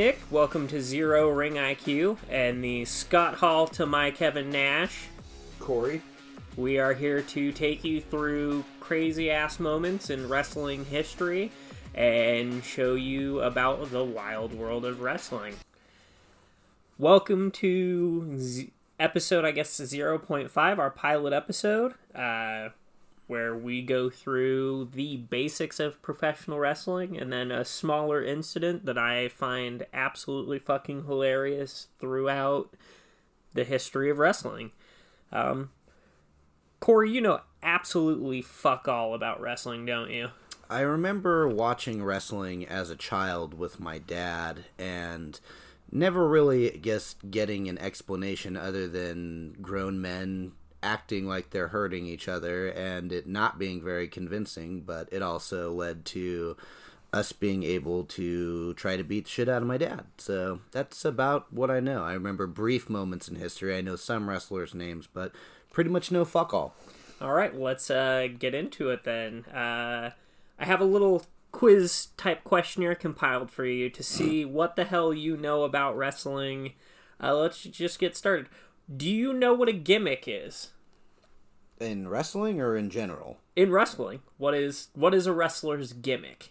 Nick. Welcome to Zero Ring IQ and the Scott Hall to my Kevin Nash. Korey. We are here to take you through crazy ass moments in wrestling history and show you about the wild world of wrestling. Welcome to Z- episode, I guess, 0.5, our pilot episode, uh, where we go through the basics of professional wrestling and then a smaller incident that I find absolutely fucking hilarious throughout the history of wrestling. Um, Korey, you know absolutely fuck all about wrestling, don't you? I remember watching wrestling as a child with my dad and never really I guess getting an explanation other than grown men acting like they're hurting each other and it not being very convincing, but it also led to us being able to try to beat shit out of my dad. So that's about what I know. I remember brief moments in history. I know some wrestlers' names, but pretty much no fuck all. All right, let's uh, get into it then. Uh, I have a little quiz type questionnaire compiled for you to see what the hell you know about wrestling. Uh, let's just get started. Do you know what a gimmick is In wrestling or in general? in wrestling? What is what is a wrestler's gimmick?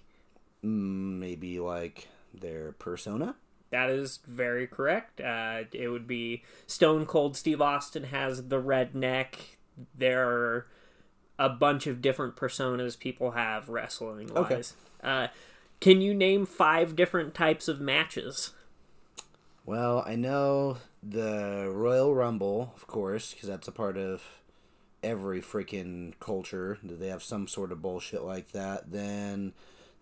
Mm, Maybe like their persona? That is very correct. Uh, it would be Stone Cold Steve Austin has the red neck. There are a bunch of different personas people have wrestling wise. Uh, can you name five different types of matches? Well, I know the Royal Rumble, of course, because that's a part of every freaking culture. that They have some sort of bullshit like that. Then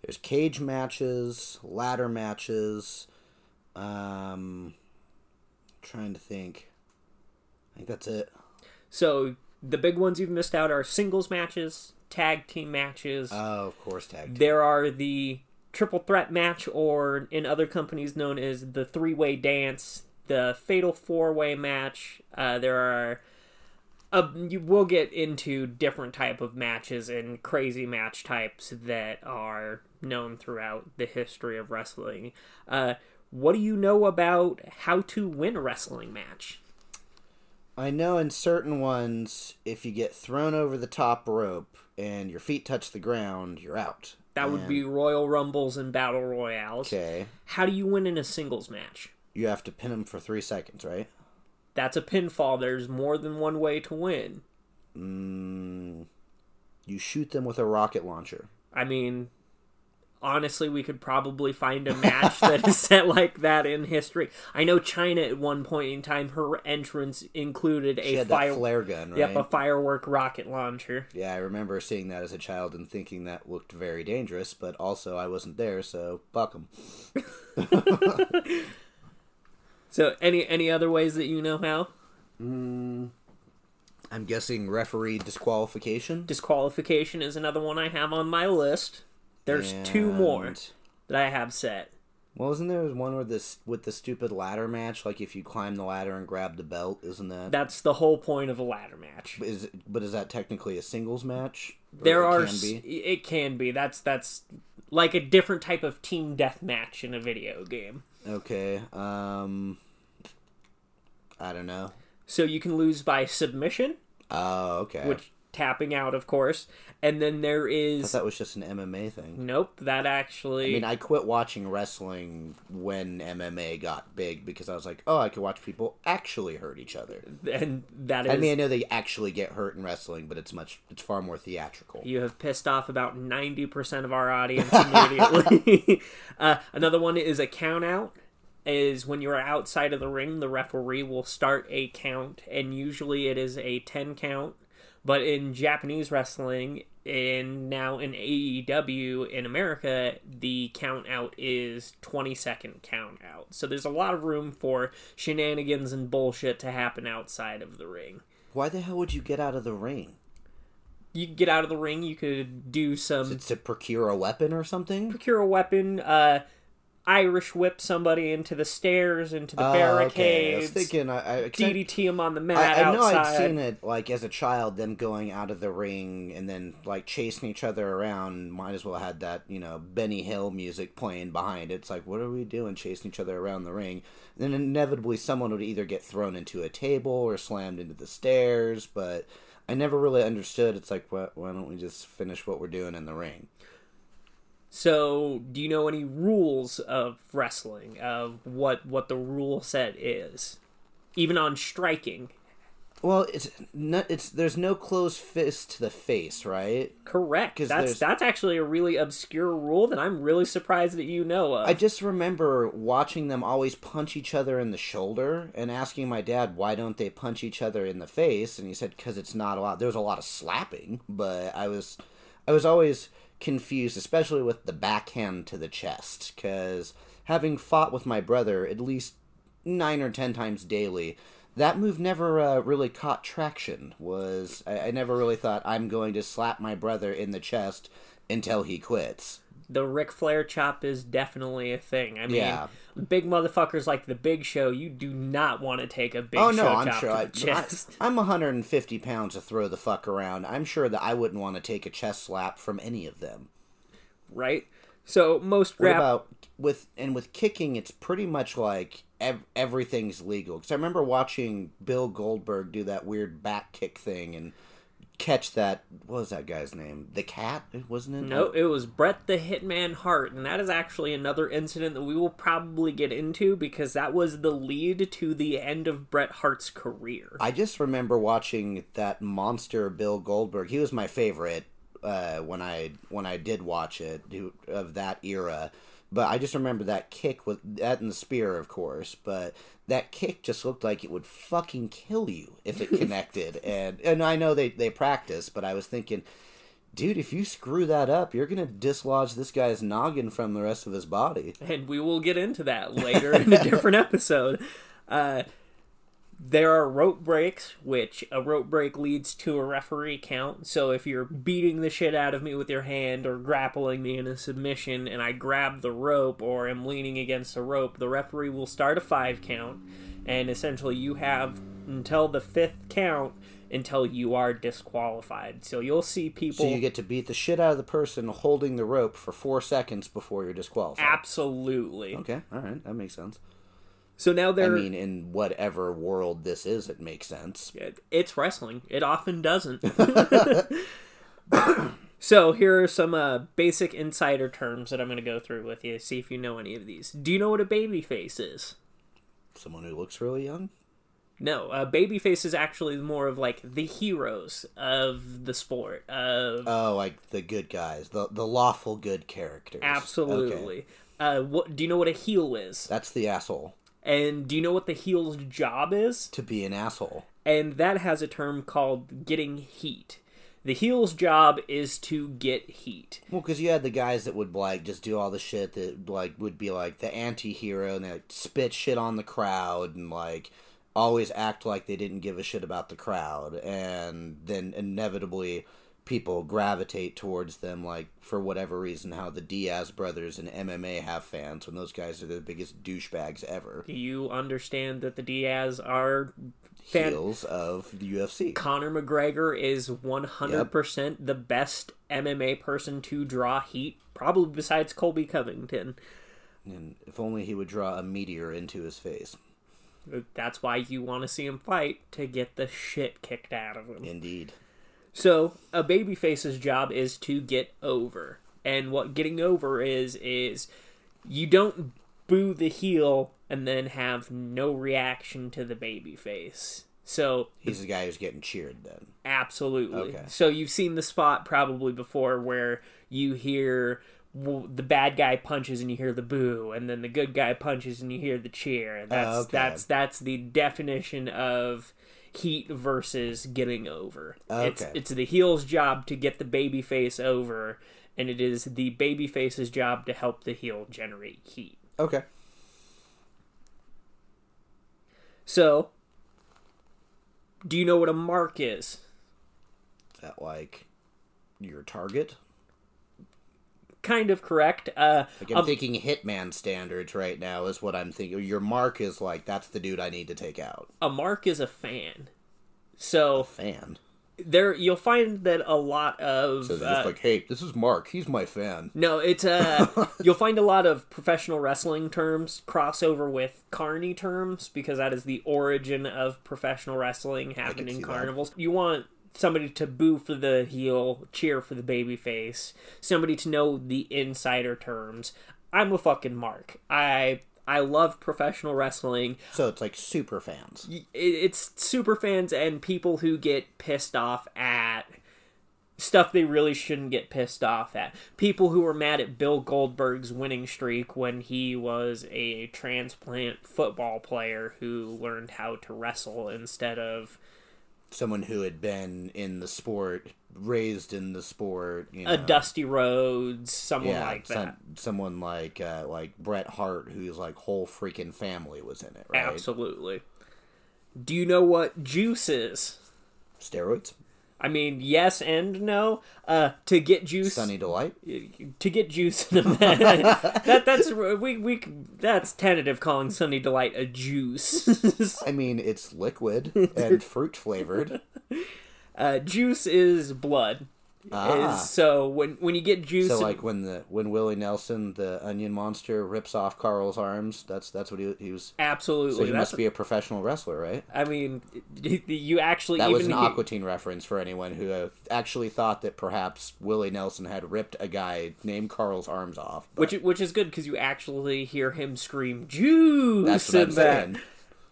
there's cage matches, ladder matches. Um, trying to think. I think that's it. So the big ones you've missed out are singles matches, tag team matches. Oh, of course, tag. team. there are the triple threat match, or in other companies known as the three way dance, the fatal four way match. Uh, there are. Uh, you will get into different type of matches and crazy match types that are known throughout the history of wrestling. Uh, what do you know about how to win a wrestling match? I know in certain ones, if you get thrown over the top rope and your feet touch the ground, you're out. That would be Royal Rumbles and Battle Royales. Okay. How do you win in a singles match? You have to pin him for three seconds, right? That's a pinfall. There's more than one way to win. Mm, you shoot them with a rocket launcher. I mean, honestly, we could probably find a match that is set like that in history. I know Chyna at one point in time, her entrance included She a fire. flare gun, right? Yep, a firework rocket launcher. Yeah, I remember seeing that as a child and thinking that looked very dangerous, but also I wasn't there, so fuck 'em. So, any any other ways that you know how I'm guessing referee disqualification. disqualification is another one I have on my list. There's two more that I have set. Well, isn't there one where this with the stupid ladder match? Like if you climb the ladder and grab the belt, isn't that? That's the whole point of a ladder match. Is but is that technically a singles match? Or there it are can be? it can be that's that's like a different type of team death match in a video game Okay. Um. I don't know. so you can lose by submission Oh, okay. which tapping out of course and then there is. I thought that was just an MMA thing. nope that actually I mean, I quit watching wrestling when MMA got big because I was like, oh, I could watch people actually hurt each other. and that is I mean, I know they actually get hurt in wrestling, but it's much, it's far more theatrical. you have pissed off about 90% of our audience immediately uh, another one is a count out is when you're outside of the ring the referee will start a count and usually it is a 10 count but in japanese wrestling and now in aew in america the count out is 20 second count out so there's a lot of room for shenanigans and bullshit to happen outside of the ring Why the hell would you get out of the ring? you could get out of the ring you could do some To procure a weapon or something? procure a weapon. Uh, Irish whip somebody into the stairs, into the Oh, okay. I was barricades, thinking, I, I, DDT him on the mat I, I know. I'd seen it like as a child, them going out of the ring and then like chasing each other around. Might as well had that you know Benny Hill music playing behind it. It's like, what are we doing, chasing each other around the ring? And then inevitably, someone would either get thrown into a table or slammed into the stairs. But I never really understood. It's like, why, why don't we just finish what we're doing in the ring? So, do you know any rules of wrestling of what what the rule set is, even on striking? Well, it's not. It's there's no closed fist to the face, right? Correct. That's there's- that's actually a really obscure rule that I'm really surprised that you know of. I just remember watching them always punch each other in the shoulder and asking my dad why don't they punch each other in the face and he said cuz it's not a lot there was a lot of slapping but I was I was always confused especially with the backhand to the chest cuz having fought with my brother at least 9 or 10 times daily that move never uh, really caught traction. Was I, I never really thought I'm going to slap my brother in the chest until he quits the Ric Flair chop is definitely a thing. I mean, Yeah. big motherfuckers like the Big Show, you do not want to take a Big Oh Show no, I'm chop sure. to the chest. I, am 150 pounds to throw the fuck around. I'm sure that I wouldn't want to take a chest slap from any of them. right? So most What about with and with kicking? It's pretty much like ev- everything's legal. Because I remember watching Bill Goldberg do that weird back kick thing and catch that. What was that guy's name? The cat, It wasn't it? No, it was Bret the Hitman Hart, and that is actually another incident that we will probably get into because that was the lead to the end of Bret Hart's career. I just remember watching that monster Bill Goldberg. He was my favorite uh, when I when I did watch it of that era. But I just remember that kick with that and the spear, of course. But that kick just looked like it would fucking kill you if it connected. and and I know they they practice, but I was thinking. Dude, if you screw that up, you're gonna dislodge this guy's noggin from the rest of his body. and we will get into that later in a different episode. Uh, there are rope breaks, which a rope break leads to a referee count. So if you're beating the shit out of me with your hand or grappling me in a submission and I grab the rope or am leaning against the rope, the referee will start a five count. And essentially, you have until the fifth count until you are disqualified. So you'll see people. So you get to beat the shit out of the person holding the rope for four seconds before you're disqualified. Absolutely. Okay, all right, that makes sense. So now they're. I mean, in whatever world this is, it makes sense. It- It's wrestling. It often doesn't. so here are some uh, basic insider terms that I'm going to go through with you. See if you know any of these. Do you know what a baby face is? Someone who looks really young. No, a baby face is actually more of like the heroes of the sport. Of Oh, like the good guys, the the lawful good characters. Okay. absolutely. Uh, what do you know what a heel is? That's the asshole. And do you know what the heel's job is? To be an asshole. and that has a term called getting heat. The heel's job is to get heat. Well, because you had the guys that would like just do all the shit that like would be like the anti-hero and they like, spit shit on the crowd and like always act like they didn't give a shit about the crowd and then inevitably people gravitate towards them like for whatever reason how the Diaz brothers and MMA have fans when those guys are the biggest douchebags ever. Do you understand that the Diaz are fan- heels of the UFC Conor McGregor is 100% the best MMA person to draw heat, probably besides Colby Covington. and if only he would draw a meteor into his face. That's why you want to see him fight to get the shit kicked out of him. indeed So, a babyface's job is to get over. And what getting over is is you don't boo the heel and then have no reaction to the babyface. So, he's the guy who's getting cheered then absolutely. Okay. So, you've seen the spot probably before where you hear the bad guy punches and you hear the boo and then the good guy punches and you hear the cheer. That's Oh, okay. that's that's the definition of heat versus getting over. It's Okay. it's the heel's job to get the baby face over and it is the baby face's job to help the heel generate heat. okay So, do you know what a mark is? Is that like your target? Kind of correct. Uh, Like I'm thinking Hitman standards right now is what I'm thinking. Your mark is like that's the dude I need to take out. a mark is a fan. So Fan. there, you'll find that a lot of So they're uh, just like, hey, this is Mark. He's my fan. No, it's uh you'll find a lot of professional wrestling terms crossover with carny terms because that is the origin of professional wrestling happening in see that. carnivals. You want somebody to boo for the heel, cheer for the baby face, somebody to know the insider terms. I'm a fucking mark. I I love professional wrestling So it's like super fans. it- it's super fans and people who get pissed off at stuff they really shouldn't get pissed off at. People who were mad at Bill Goldberg's winning streak when he was a transplant football player who learned how to wrestle instead of Someone who had been in the sport, raised in the sport. You know. a Dusty Rhodes, someone yeah, like that. someone like uh, like Bret Hart, whose like whole freaking family was in it, right? Absolutely. Do you know what juice is? Steroids, I mean, yes and no. Uh, to get juice, Sunny Delight. to get juice in a that, that that's we we that's tentative calling Sunny Delight a juice. I mean, it's liquid and fruit flavored. uh, juice is blood. Ah. Is so when when you get juice, So like when the when Willie Nelson, the Onion Monster, rips off Carl's arms, that's that's what he, he was. absolutely. So he must be a professional wrestler, right? I mean, you actually That even was an hear- Aqua Teen reference for anyone who uh, actually thought that perhaps Willie Nelson had ripped a guy named Carl's arms off. but which which is good because you actually hear him scream juice. that's what I'm in that.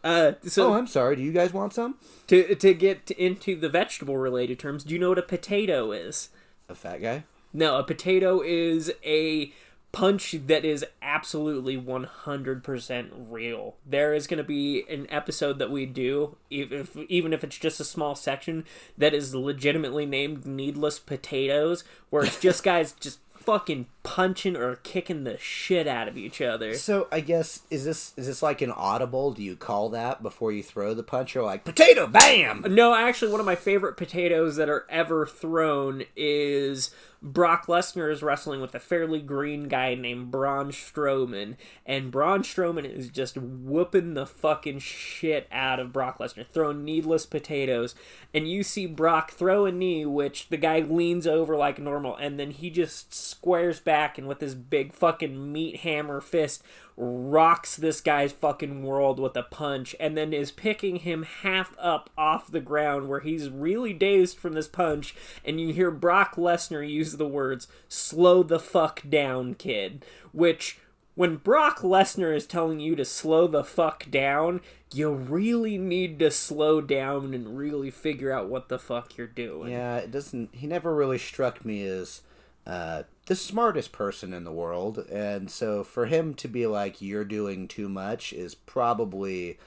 Uh, so Oh, I'm sorry. Do you guys want some? to to get into the vegetable related terms, do you know what a potato is? A fat guy. No, a potato is a punch that is absolutely 100% real. There is going to be an episode that we do, if, if, even if it's just a small section, that is legitimately named Needless Potatoes, where it's just guys just fucking punching or kicking the shit out of each other. So I guess is this is this like an audible? Do you call that before you throw the punch, or like potato, bam? No, actually, one of my favorite potatoes that are ever thrown is Brock Lesnar is wrestling with a fairly green guy named Braun Strowman, and Braun Strowman is just whooping the fucking shit out of Brock Lesnar, throwing needless potatoes, and you see Brock throw a knee, which the guy leans over like normal, and then he just squares back and with his big fucking meat hammer fist rocks this guy's fucking world with a punch and then is picking him half up off the ground where he's really dazed from this punch and you hear Brock Lesnar use the words slow the fuck down kid which when Brock Lesnar is telling you to slow the fuck down you really need to slow down and really figure out what the fuck you're doing Yeah, it doesn't. He never really struck me as uh, the smartest person in the world, and so for him to be like you're doing too much is probably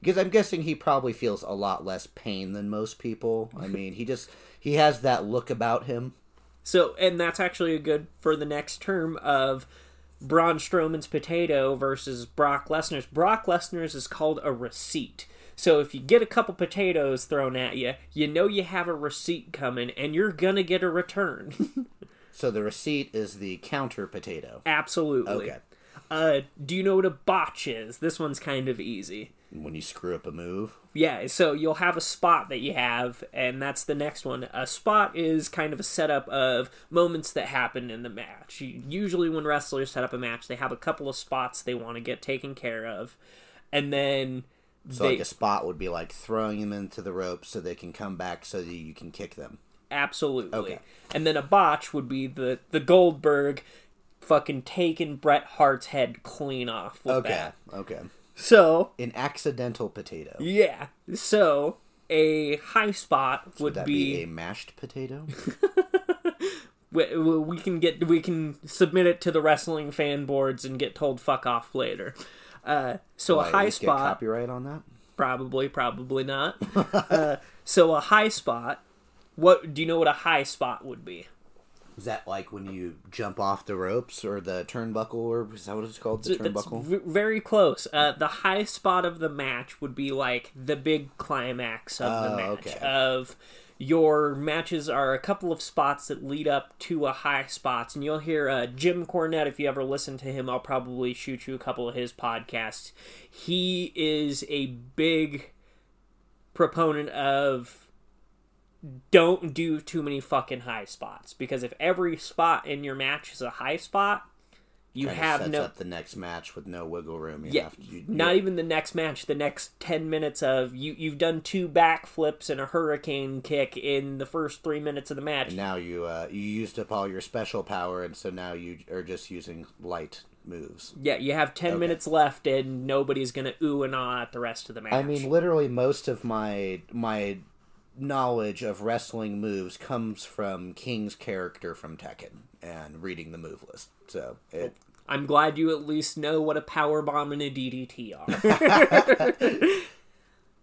because I'm guessing he probably feels a lot less pain than most people. I mean, he just he has that look about him. So, and that's actually a good for the next term of Braun Strowman's potato versus Brock Lesnar's. Brock Lesnar's is called a receipt. So if you get a couple potatoes thrown at you, you know you have a receipt coming and you're gonna get a return. So the receipt is the counter potato. Absolutely. Okay. Uh, do you know what a botch is? This one's kind of easy. When you screw up a move, Yeah, so you'll have a spot that you have, and that's the next one. A spot is kind of a setup of moments that happen in the match. Usually, when wrestlers set up a match, they have a couple of spots they want to get taken care of, and then so they like a spot would be like throwing them into the ropes so they can come back so that you can kick them. Absolutely, Okay. and then a botch would be the the Goldberg fucking taking Bret Hart's head clean off. With Okay, that. okay. So An accidental potato. yeah, so a high spot would, Would that be be a mashed potato? we, we can get we can submit it to the wrestling fan boards and get told fuck off later. Uh, so a high spot, copyright on that? probably, probably not. uh, so a high spot. What do you know? What a high spot would be? Is that like when you jump off the ropes or the turnbuckle, or is that what it's called? The turnbuckle. v- very close. Uh, the high spot of the match would be like the big climax of the Oh, match. okay. Of your matches are a couple of spots that lead up to a high spots, and you'll hear uh, Jim Cornette. If you ever listen to him, I'll probably shoot you a couple of his podcasts. He is a big proponent of don't do too many fucking high spots because if every spot in your match is a high spot, you Kinda have sets no up the next match with no wiggle room. You yeah, have to, you, not even the next match. The next ten minutes of you, you've done two backflips and a hurricane kick in the first three minutes of the match. now you uh, you used up all your special power, and so now you are just using light moves. Yeah, you have ten Okay. minutes left, and nobody's gonna ooh and ah at the rest of the match. I mean, literally, most of my my knowledge of wrestling moves comes from King's character from Tekken and reading the move list. So it, I'm glad you at least know what a power bomb and a DDT are.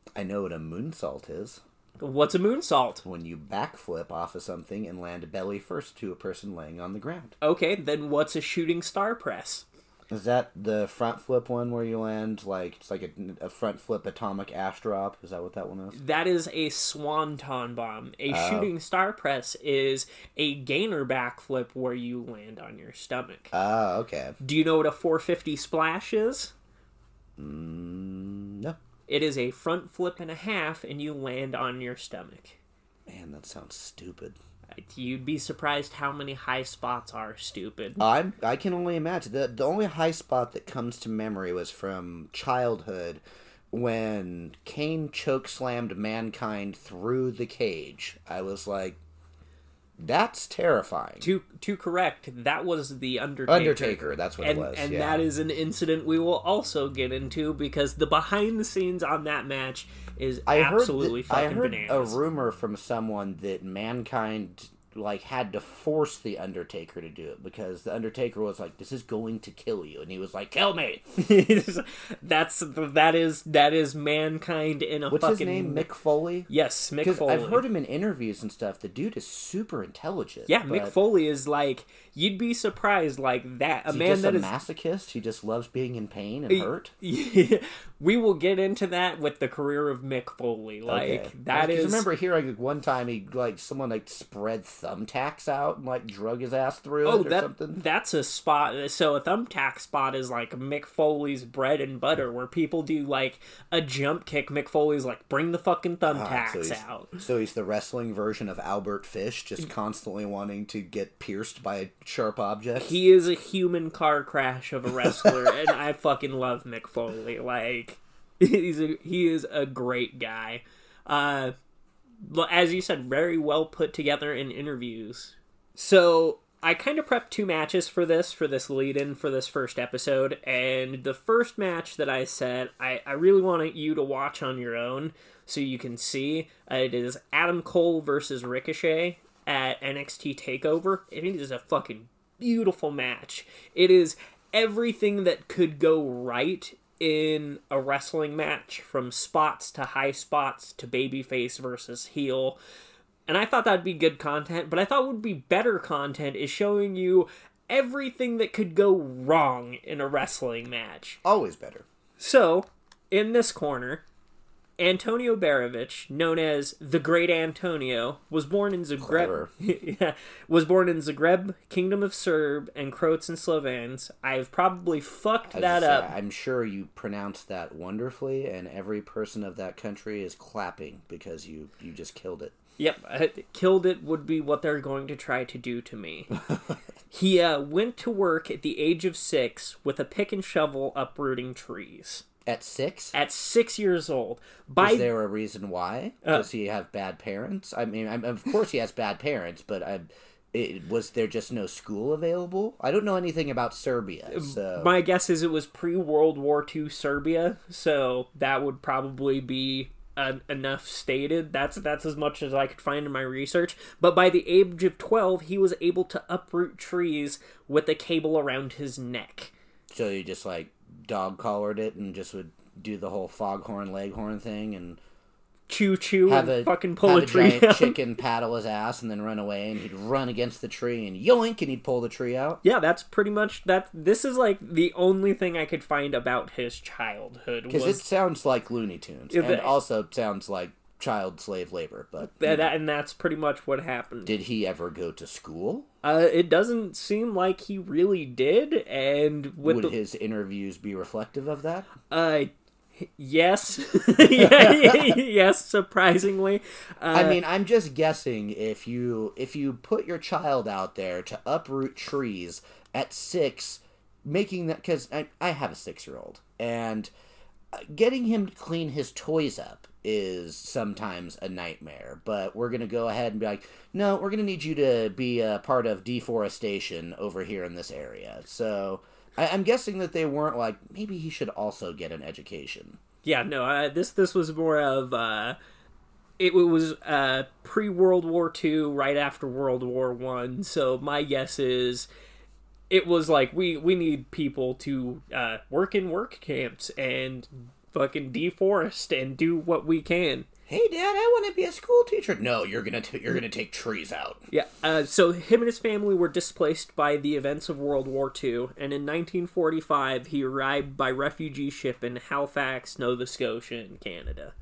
I know what a moonsault is. What's a moonsault? When you backflip off of something and land belly first to a person laying on the ground. Okay, then what's a shooting star press? Is that the front flip one where you land like it's like a, a front flip atomic ash drop? Is that what that one is? That is a swanton bomb. A Oh. shooting star press is a gainer backflip where you land on your stomach. Ah, okay. Do you know what a 450 splash is? Mm, no, It is a front flip and a half, and you land on your stomach. man, that sounds stupid. You'd be surprised how many high spots are stupid. I'm I can only imagine the the only high spot that comes to memory was from childhood when Kane choke slammed mankind through the cage. I was like, that's terrifying. To to correct, that was the Undertaker. Undertaker, that's what and it was. and yeah. that is an incident we will also get into because the behind the scenes on that match is I absolutely heard that, I heard bananas. a rumor from someone that mankind like had to force the Undertaker to do it because the Undertaker was like, "This is going to kill you," and he was like, "Kill me." That's that is that is mankind in a What's fucking his name? Mick Foley. Yes, Mick Foley. I've heard him in interviews and stuff. The dude is super intelligent. yeah, but Mick Foley is like you'd be surprised like that. A Is man just that a is masochist. He just loves being in pain and hurt. we will get into that with the career of Mick Foley. Like Okay. that is remember hearing like, one time he like someone like spread thumbtacks out and like drug his ass through Oh, that something. that's a spot. So a thumbtack spot is like Mick Foley's bread and butter, where people do like a jump kick. Mick Foley's like, bring the fucking Ah, thumbtacks so, out. so he's the wrestling version of Albert Fish, Mm. just constantly wanting to get pierced by a sharp object. He is a human car crash of a wrestler, and I fucking love Mick Foley. Like he's a he is a great guy. Uh, as you said, very well put together in interviews. So I kind of prepped two matches for this, for this lead in for this first episode. And the first match that I said, I, I really want you to watch on your own so you can see. Uh, it is Adam Cole versus Ricochet at NXT TakeOver. It is a fucking beautiful match. It is everything that could go right in a wrestling match from spots to high spots to babyface versus heel and I thought that'd be good content, but I thought would be better content is showing you everything that could go wrong in a wrestling match. Always better. So, in this corner, Antonio Barovich, known as the Great Antonio, was born in Zagreb. Yeah, was born in Zagreb, Kingdom of Serb, and Croats and Slovens. I've probably fucked that up. say, I'm sure you pronounced that wonderfully, and every person of that country is clapping because you you just killed it. Yep, uh, killed it would be what they're going to try to do to me. he uh, went to work at the age of six with a pick and shovel uprooting trees. At six, At six years old, by is there a reason why? Uh, Does he have bad parents? I mean, I'm, of course he has bad parents, but I, it, was there just no school available? I don't know anything about Serbia, so my guess is it was pre World War II Serbia, so that would probably be uh, enough stated. That's that's as much as I could find in my research. But by the age of twelve, he was able to uproot trees with a cable around his neck. so you just like dog collared it and just would do the whole foghorn leghorn thing and choo choo have a fucking pull have a tree giant down. chicken paddle his ass and then run away, and he'd run against the tree and yoink, and he'd pull the tree out. Yeah, that's pretty much that. This is like the only thing I could find about his childhood Because was it sounds like Looney Tunes, Yeah, and also sounds like child slave labor. But you that, and that's pretty much what happened. did he ever go to school? Uh, it doesn't seem like he really did, and Would the, his interviews be reflective of that? uh, yes, yes, surprisingly, uh, I mean, I'm just guessing if you if you put your child out there to uproot trees at six, making that because I, I have a six year old and getting him to clean his toys up is sometimes a nightmare. But we're gonna go ahead and be like, no, we're gonna need you to be a part of deforestation over here in this area. So. I, I'm guessing that they weren't like maybe he should also get an education. yeah, no, uh, this this was more of uh, it was uh pre World War Two, right after World War One. So my guess is it was like we we need people to uh, work in work camps and fucking deforest and do what we can. Hey, Dad, I want to be a school teacher. No, you're gonna t- you're gonna take trees out. Yeah, uh, so him and his family were displaced by the events of World War II, and in 1945 he arrived by refugee ship in Halifax, Nova Scotia, in Canada.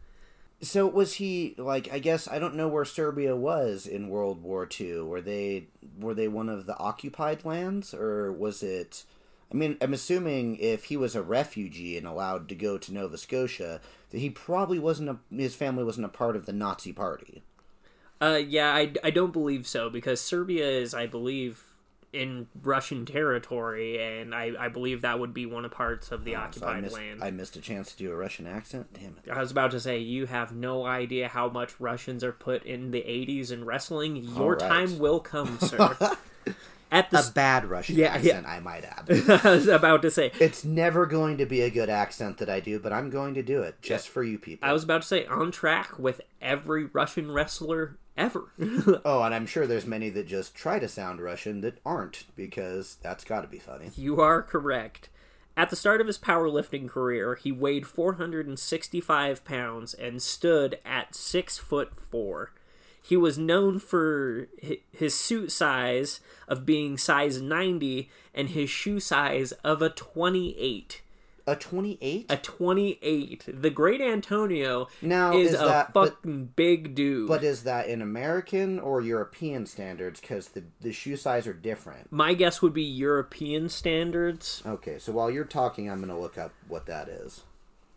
So was he like? I guess I don't know where Serbia was in World War II. Were they were they one of the occupied lands, or was it? I mean, I'm assuming if he was a refugee and allowed to go to Nova Scotia, that he probably wasn't a his family wasn't a part of the Nazi Party. Uh, yeah, I, I don't believe so because Serbia is, I believe, in Russian territory, and I, I believe that would be one of parts of the oh, So I occupied missed, land. I missed a chance to do a Russian accent. Damn it! I was about to say, you have no idea how much Russians are put in the 80s in wrestling. Your right. time will come, sir. At the A bad Russian Yeah, yeah. accent, I might add. I was about to say. it's never going to be a good accent that I do, but I'm going to do it just for you people. I was about to say on track with every Russian wrestler ever. Oh, and I'm sure there's many that just try to sound Russian that aren't because that's got to be funny. you are correct. At the start of his powerlifting career, he weighed 465 pounds and stood at six foot four. He was known for his suit size of being size 90 and his shoe size of a 28. A 28? A 28. The Great Antonio Now, is, is a that- but- fucking big dude. But is that in American or European standards? Because the, the shoe size are different. My guess would be European standards. Okay, so while you're talking, I'm going to look up what that is.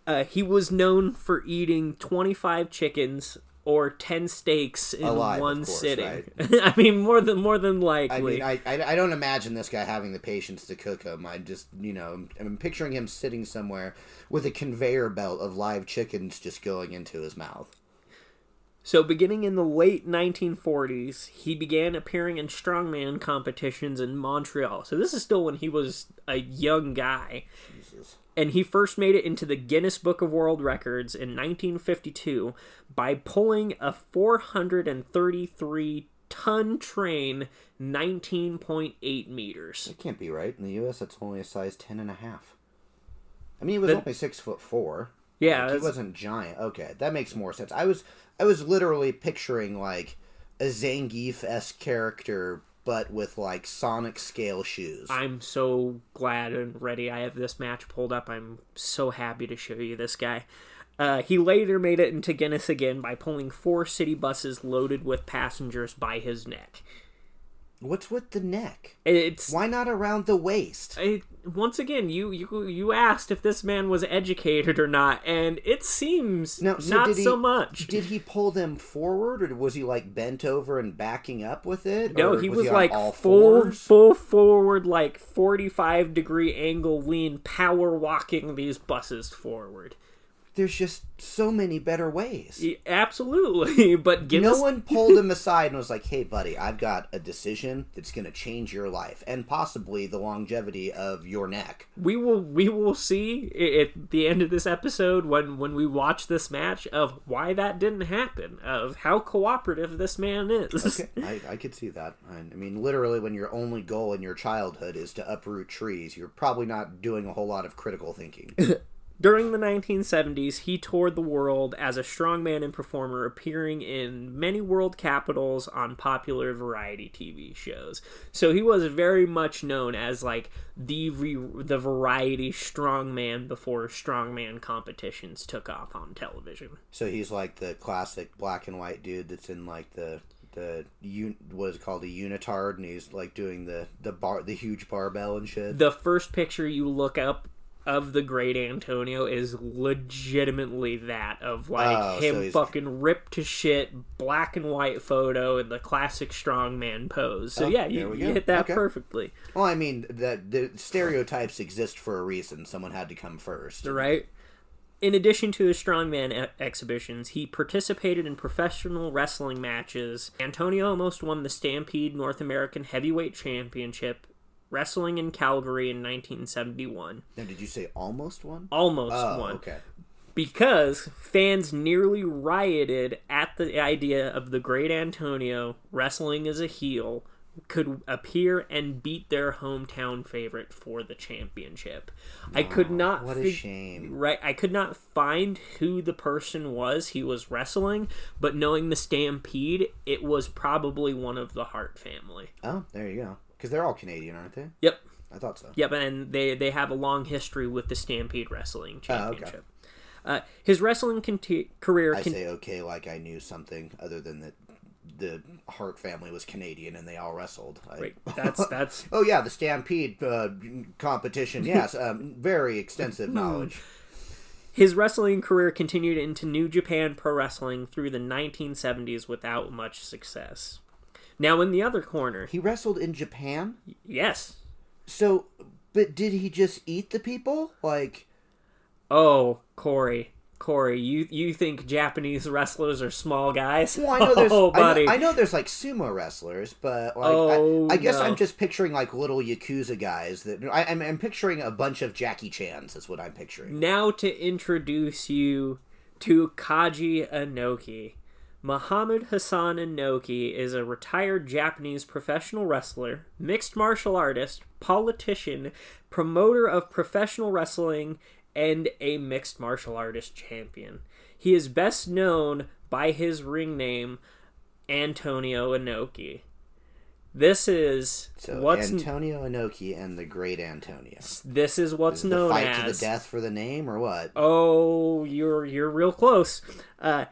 Uh, he was known for eating 25 chickens or 10 steaks in Alive, one course, sitting. right? I mean, more than more than I mean, I, I, I don't imagine this guy having the patience to cook them. I just, you know, I'm picturing him sitting somewhere with a conveyor belt of live chickens just going into his mouth. So, beginning in the late 1940s, he began appearing in strongman competitions in Montreal. So, this is still when he was a young guy. And he first made it into the Guinness Book of World Records in 1952 by pulling a 433 ton train 19.8 meters. That can't be right. In the U.S., that's only a size ten and a half. I mean, he was But- only six foot four. Yeah, Like, he wasn't giant. Okay, that makes more sense. I was I was literally picturing like a Zangief esque character, but with like Sonic scale shoes. I'm so glad and ready. I have this match pulled up. I'm so happy to show you this guy. Uh, he later made it into Guinness again by pulling four city buses loaded with passengers by his neck. What's with the neck? It's Why not around the waist? I, once again, you, you you asked if this man was educated or not, and it seems No, so not he- so much. Did he pull them forward, or was he like bent over and backing up with it? no, he was, on like full fours? full forward, like forty five degree angle lean, power walking these buses forward. There's just so many better ways. Y- Absolutely, but. No one pulled him aside and was like, "Hey, buddy, I've got a decision that's going to change your life and possibly the longevity of your neck." we will we will see at the end of this episode when when we watch this match of why that didn't happen, of how cooperative this man is. Okay, I, I could see that. I, I mean, literally, when your only goal in your childhood is to uproot trees, you're probably not doing a whole lot of critical thinking. During the 1970s, he toured the world as a strongman and performer, appearing in many world capitals on popular variety TV shows. So he was very much known as like the re- the variety strongman before strongman competitions took off on television. So he's like the classic black and white dude that's in like the the un, what is it called a unitard, and he's like doing the the bar the huge barbell and shit. The first picture you look up of the great Antonio is legitimately that of like Oh, him he's- fucking ripped to shit, black and white photo in the classic strongman pose. So Oh, yeah, you, you hit that Okay. perfectly, Well, I mean, that the stereotypes exist for a reason. Someone had to come first. right? In addition to his strongman e- exhibitions, he participated in professional wrestling matches. Antonio almost won the Stampede North American Heavyweight Championship, wrestling in Calgary in 1971. Now, did you say almost one? Almost Oh, won. okay. because fans nearly rioted at the idea of the great Antonio wrestling as a heel could appear and beat their hometown favorite for the championship. I could not What a shame. Right, I could not find who the person was he was wrestling, but knowing the Stampede, it was probably one of the Hart family. Oh, there you go. Because they're all Canadian, aren't they? Yep. I thought so. Yep, and they they have a long history with the Stampede Wrestling Oh, okay. Championship. uh, his wrestling conti- career I con- say okay like I knew something other than that the Hart family was Canadian and they all wrestled. I, Right. That's that's oh yeah, the Stampede uh, competition. Yes, um, very extensive knowledge. his wrestling career continued into New Japan Pro Wrestling through the 1970s without much success. Now in the other corner, He wrestled in Japan. yes. So, but did he just eat the people? Like, Oh, Korey, Korey, you you think Japanese wrestlers are small guys? well, I know there's, oh, I know- buddy. I, know, there's like sumo wrestlers, but like, Oh, I, I guess no. I'm just picturing like little yakuza guys that I, I'm, I'm picturing a bunch of Jackie Chan's. Is what I'm picturing. Now to introduce you to Kanji Inoki. Muhammad Hassan Inoki is a retired Japanese professional wrestler, mixed martial artist, politician, promoter of professional wrestling, and a mixed martial artist champion. He is best known by his ring name, Antonio Inoki. This is So what's Antonio Inoki and the Great Antonio. this is what's Is the known fight as to the death for the name or what? Oh, you're you're real close. Uh,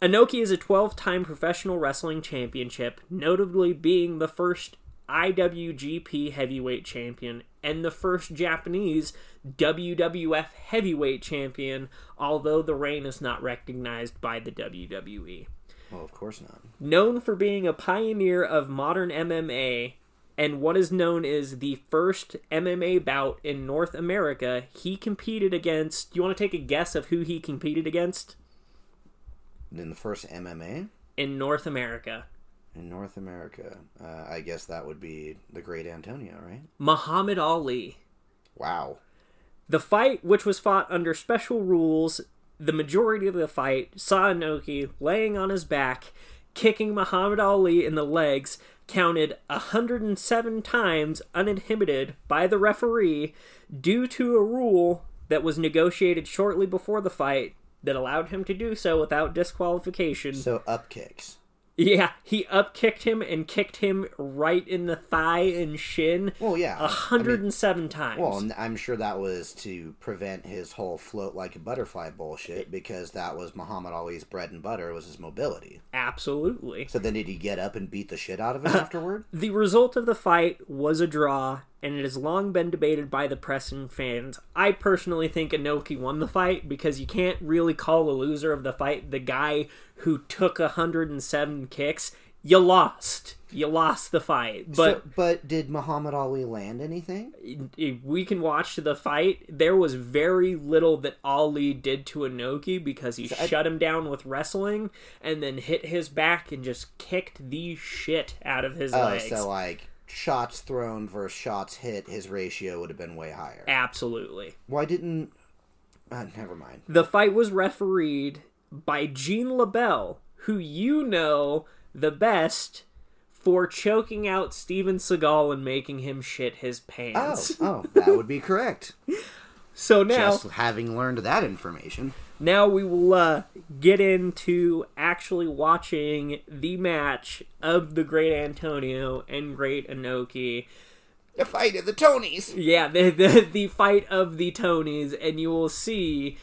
Inoki is a 12-time professional wrestling championship, notably being the first IWGP Heavyweight Champion and the first Japanese WWF Heavyweight Champion, although the reign is not recognized by the WWE. Well, of course not. Known for being a pioneer of modern MMA and what is known as the first MMA bout in North America, he competed against. Do you want to take a guess of who he competed against In the first MMA in North America? in North America, uh, I guess that would be the Great Antonio, right? Muhammad Ali. Wow. The fight, which was fought under special rules, the majority of the fight saw Inoki laying on his back, kicking Muhammad Ali in the legs, counted 107 times uninhibited by the referee due to a rule that was negotiated shortly before the fight that allowed him to do so without disqualification. So up kicks. yeah, he up kicked him and kicked him right in the thigh and shin Well, yeah. I mean, 107 times. well, I'm sure that was to prevent his whole float like a butterfly bullshit because that was Muhammad Ali's bread and butter was his mobility. Absolutely. So then did he get up and beat the shit out of him afterward? The result of the fight was a draw, and it has long been debated by the press and fans. I personally think Inoki won the fight because you can't really call the loser of the fight the guy who took 107 kicks. You lost. You lost the fight. But so, but did Muhammad Ali land anything? we can watch the fight. There was very little that Ali did to Inoki because he I- shut him down with wrestling and then hit his back and just kicked the shit out of his Oh, legs. so like shots thrown versus shots hit, his ratio would have been way higher. Absolutely. Why didn't? Uh, never mind. The fight was refereed by Gene LeBell, who you know the best for choking out Steven Seagal and making him shit his Oh, pants. oh, that would be correct. So now, Just having learned that information. Now we will uh, get into actually watching the match of the Great Antonio and Great Inoki. The fight of the Tonys. Yeah, the, the the fight of the Tonys, and you will see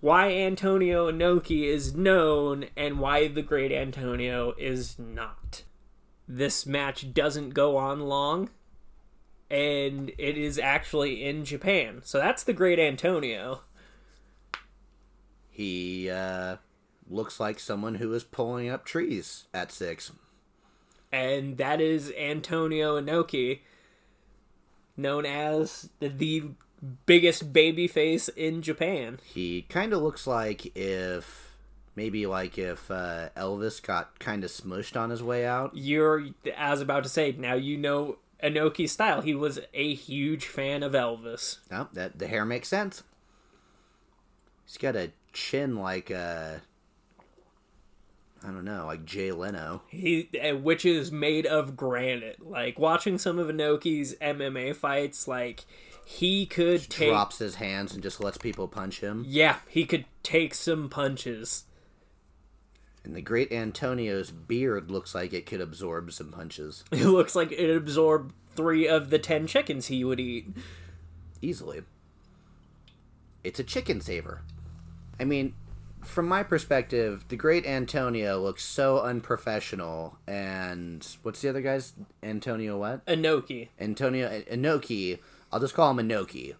why Antonio Inoki is known and why the Great Antonio is not. This match doesn't go on long, and it is actually in Japan. So that's the Great Antonio. He uh, looks like someone who is pulling up trees at six. and that is Antonio Inoki, known as the biggest baby face in Japan. He kind of looks like if maybe like if uh, Elvis got kind of smushed on his way out. You're, I was about to say, now you know Inoki's style. He was a huge fan of Elvis. No, that the hair makes sense. He's got a chin like uh I don't know, like Jay Leno. He, uh, which is made of granite. Like watching some of Inoki's MMA fights, like he could take, Drops his hands and just lets people punch him. yeah, he could take some punches. And the great Antonio's beard looks like it could absorb some punches It looks like it absorbed three of the ten chickens he would eat. easily. It's a chicken saver. I mean, from my perspective, the great Antonio looks so unprofessional and what's the other guy's Antonio what? Inoki. Antonio uh, Inoki. I'll just call him Inoki.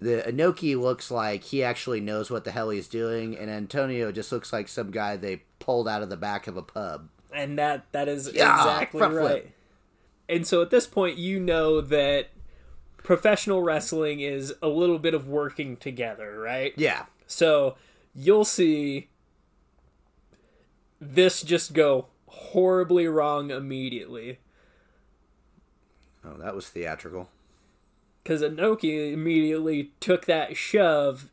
The Inoki looks like he actually knows what the hell he's doing, and Antonio just looks like some guy they pulled out of the back of a pub. and that that is Yeah, exactly right. flip. And so at this point, you know that professional wrestling is a little bit of working together, right? Yeah, So you'll see this just go horribly wrong immediately oh, that was theatrical. because Inoki immediately took that shove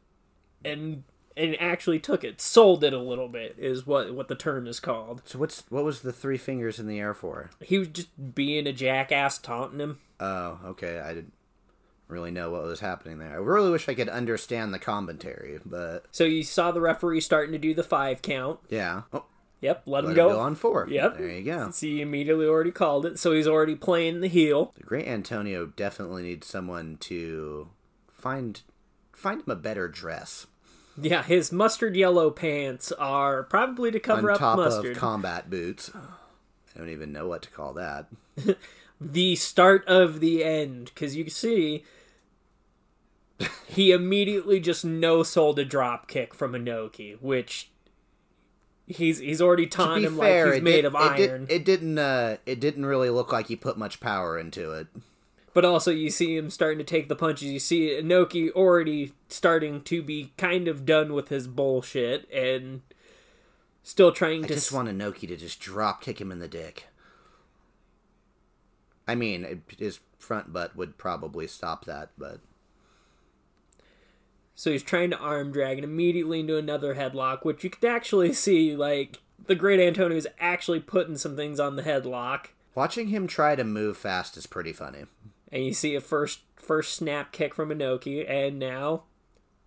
and and actually took it, sold it a little bit is what what the term is called. So what's what was the three fingers in the air for? He was just being a jackass, taunting him. Oh, okay. I didn't really know what was happening there. I really wish I could understand the commentary, but So you saw the referee starting to do the five count. yeah. Oh, Yep, let him go. go on four. Yep. There you go. See, he immediately already called it, so he's already playing the heel. The great Antonio definitely needs someone to find find him a better dress Yeah, his mustard yellow pants are probably to cover on up top mustard. of combat boots. I don't even know what to call that. the start of the end, because you see he immediately just no sold a drop kick from Inoki, which he's he's already taunting him fair, like he's made did, of it, did- iron. it didn't. Uh, it didn't really look like he put much power into it. But also, you see him starting to take the punches. You see Inoki already starting to be kind of done with his bullshit and still trying I to. just want Inoki to just drop kick him in the dick. I mean, his front butt would probably stop that, but So he's trying to arm drag and immediately into another headlock, which you could actually see, like, the Great Antonio is actually putting some things on the headlock. watching him try to move fast is pretty funny. And you see a first first snap kick from Inoki, and now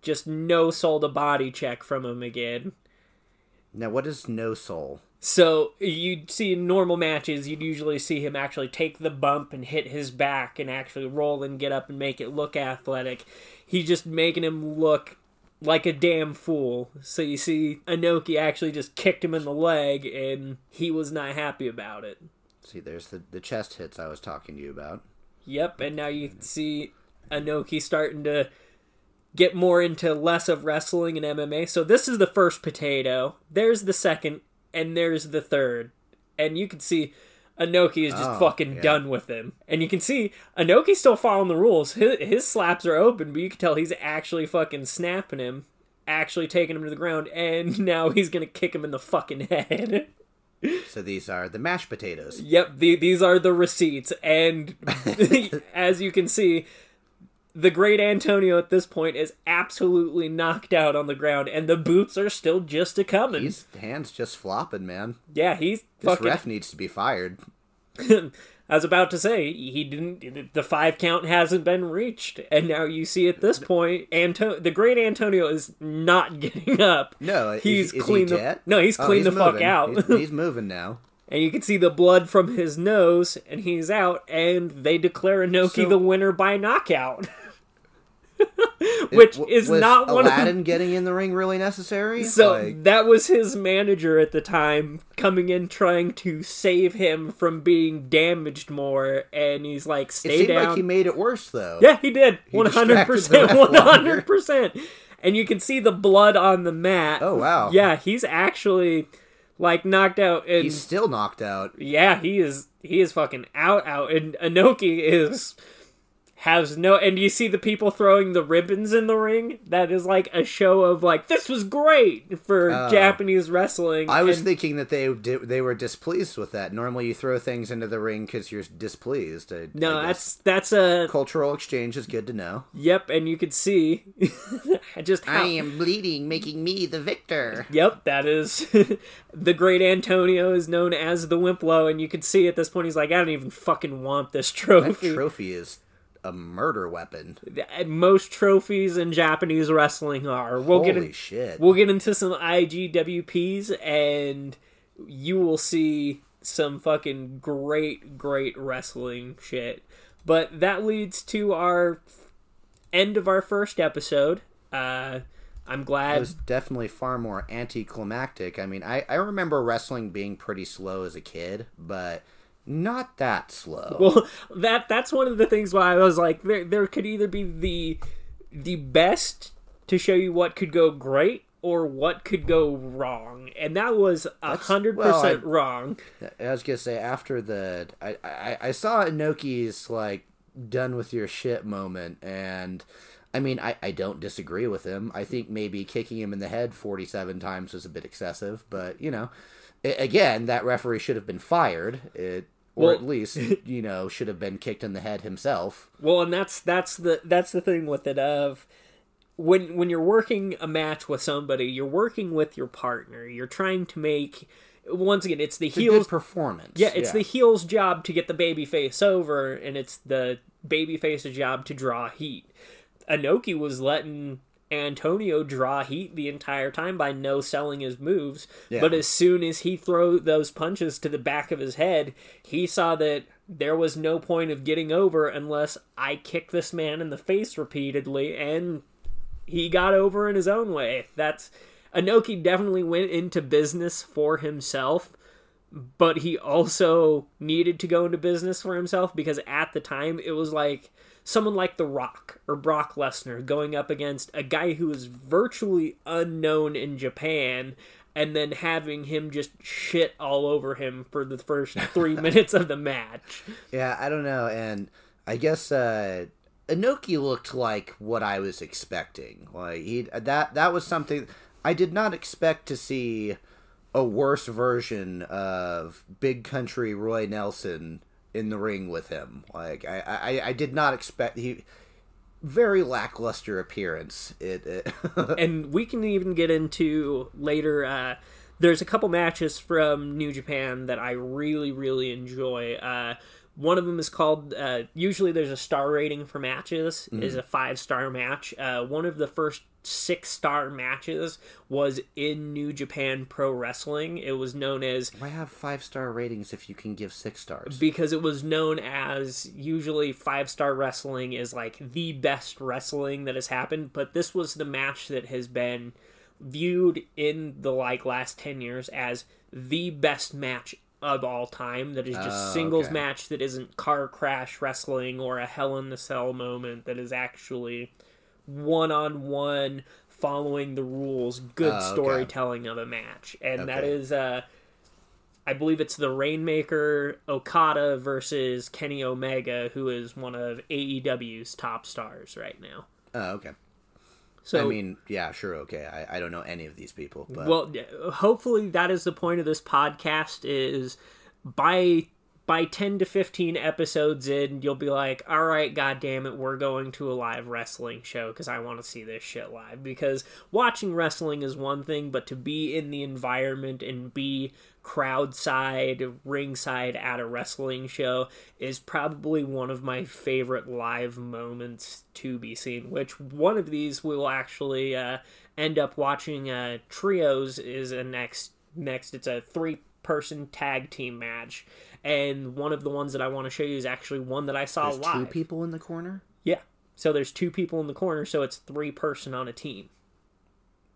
just no sold a body check from him again. Now, what is no sold? So you'd see in normal matches, you'd usually see him actually take the bump and hit his back and actually roll and get up and make it look athletic. He's just making him look like a damn fool. So you see Inoki actually just kicked him in the leg and he was not happy about it. See, there's the, the chest hits I was talking to you about. Yep, and now you see Inoki starting to get more into less of wrestling and MMA. So this is the first potato. There's the second, and there's the third. And you can see Inoki is just Oh, fucking yeah. done with him. And you can see Inoki's still following the rules. His, his slaps are open, but you can tell he's actually fucking snapping him, actually taking him to the ground, and now he's gonna kick him in the fucking head. So these are the mashed potatoes. Yep, the, these are the receipts, and as you can see, the great Antonio at this point is absolutely knocked out on the ground, and the boots are still just a coming. His hands just flopping, man. Yeah, he's This fucking. ref needs to be fired. I was about to say he didn't. The five count hasn't been reached, and now you see at this point, Anto- the great Antonio is not getting up. No, he's is clean he the no, he's Oh, cleaned the fuck out, He's, he's moving now. and you can see the blood from his nose, and he's out, and they declare Inoki So- the winner by knockout. Which is not one of the Aladdin getting in the ring really necessary? So Like, that was his manager at the time coming in trying to save him from being damaged more, and he's like, it "Stay seemed down." like he made it worse though. yeah, he did. One hundred percent. One hundred percent. And you can see the blood on the mat. Oh wow. Yeah, he's actually like knocked out, and He's still knocked out. yeah, he is. He is fucking out, out, and Inoki is has no and you see the people throwing the ribbons in the ring that is like a show of like this was great for Oh. japanese wrestling I was and- thinking that they di- they were displeased with that. Normally, you throw things into the ring because you're displeased. I, no I that's that's a cultural exchange is good to know. yep and you could see just how am bleeding, making me the victor. Yep, that is the great Antonio is known as the Wimplo, and you can see at this point he's like, I don't even fucking want this That trophy. trophy is a murder weapon. Most trophies in Japanese wrestling are. We'll Holy get in, shit! we'll get into some IWGPs, and you will see some fucking great, great wrestling shit. But that leads to our end of our first episode. Uh, I'm glad. it was definitely far more anticlimactic. I mean, I, I remember wrestling being pretty slow as a kid, but not that slow. Well, that that's one of the things why I was like, there there could either be the the best to show you what could go great or what could go wrong, and that was a hundred percent wrong. I was gonna say after the I, I I saw Inoki's like done with your shit moment and I mean I, I don't disagree with him. I think maybe kicking him in the head forty seven times was a bit excessive, but you know, again that referee should have been fired. It or Well- at least you know should have been kicked in the head himself. Well, and that's that's the that's the thing with it of when when you're working a match with somebody, you're working with your partner. You're trying to make once again, it's the It's heels good performance. Yeah, it's the heel's job to get the baby face over, and it's the baby face's job to draw heat. Inoki was letting Antonio draw heat the entire time by no selling his moves, Yeah. but as soon as he threw those punches to the back of his head, he saw that there was no point of getting over unless I kick this man in the face repeatedly, and he got over in his own way. That's Inoki definitely went into business for himself, but he also needed to go into business for himself because at the time it was like someone like The Rock or Brock Lesnar going up against a guy who was virtually unknown in Japan and then having him just shit all over him for the first three minutes of the match. Yeah, I don't know, and I guess uh Inoki looked like what I was expecting. Like he that that was something I did not expect to see a worse version of Big Country Roy Nelson in the ring with him. Like I I, I did not expect he very lackluster appearance. It, it and we can even get into later. Uh, there's a couple matches from New Japan that I really, really enjoy. Uh, one of them is called. Uh, usually, there's a star rating for matches. Is a five star match. Uh, one of the first six star matches was in New Japan Pro Wrestling. It was known as why have five star ratings if you can give six stars? because it was known as usually five star wrestling is like the best wrestling that has happened but this was the match that has been viewed in the like last 10 years as the best match of all time that is just Oh, singles okay. match that isn't car crash wrestling or a hell in the cell moment that is actually one on one following the rules good Oh, okay. storytelling of a match and that Okay. is uh I believe it's the Rainmaker Okada versus Kenny Omega, who is one of AEW's top stars right now. Oh, okay. So, I mean, yeah, sure, okay. I, I don't know any of these people, but well, hopefully that is the point of this podcast: is by by 10 to 15 episodes in, you'll be like, all right, god damn it, we're going to a live wrestling show because I want to see this shit live. Because watching wrestling is one thing, but to be in the environment and be crowd side, ringside at a wrestling show is probably one of my favorite live moments to be seen. Which one of these we will actually uh, end up watching. Uh, trios is a next next. It's a three person tag team match and one of the ones that I want to show you is actually one that I saw There's live. two people in the corner. Yeah. So there's two people in the corner, so it's three person on a team.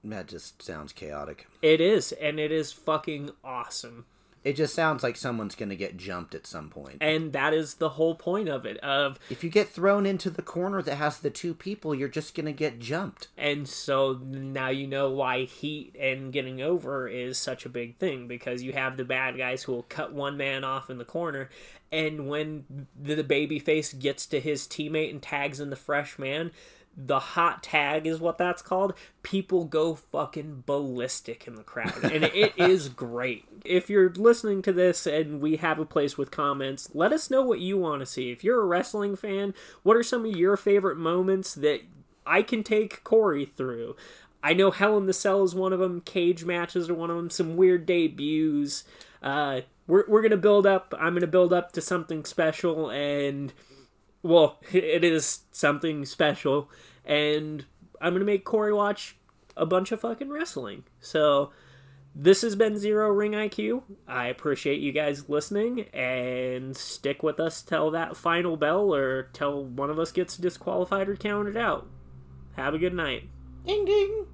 That just sounds chaotic. It is, and it is fucking awesome. It just sounds like someone's going to get jumped at some point. And that is the whole point of it. Of if you get thrown into the corner that has the two people, you're just going to get jumped. And so now you know why heat and getting over is such a big thing because you have the bad guys who will cut one man off in the corner and when the baby face gets to his teammate and tags in the fresh man, the hot tag is what that's called. People go fucking ballistic in the crowd, and it is great. If you're listening to this and we have a place with comments, let us know what you want to see. If you're a wrestling fan, what are some of your favorite moments that I can take Korey through? I know Hell in the Cell is one of them. Cage matches are one of them. Some weird debuts. Uh, we're we're gonna build up. I'm gonna build up to something special, and well, it is something special, and I'm gonna make Korey watch a bunch of fucking wrestling. So this has been Zero Ring IQ. I appreciate you guys listening and stick with us till that final bell or till one of us gets disqualified or counted out. Have a good night. Ding ding.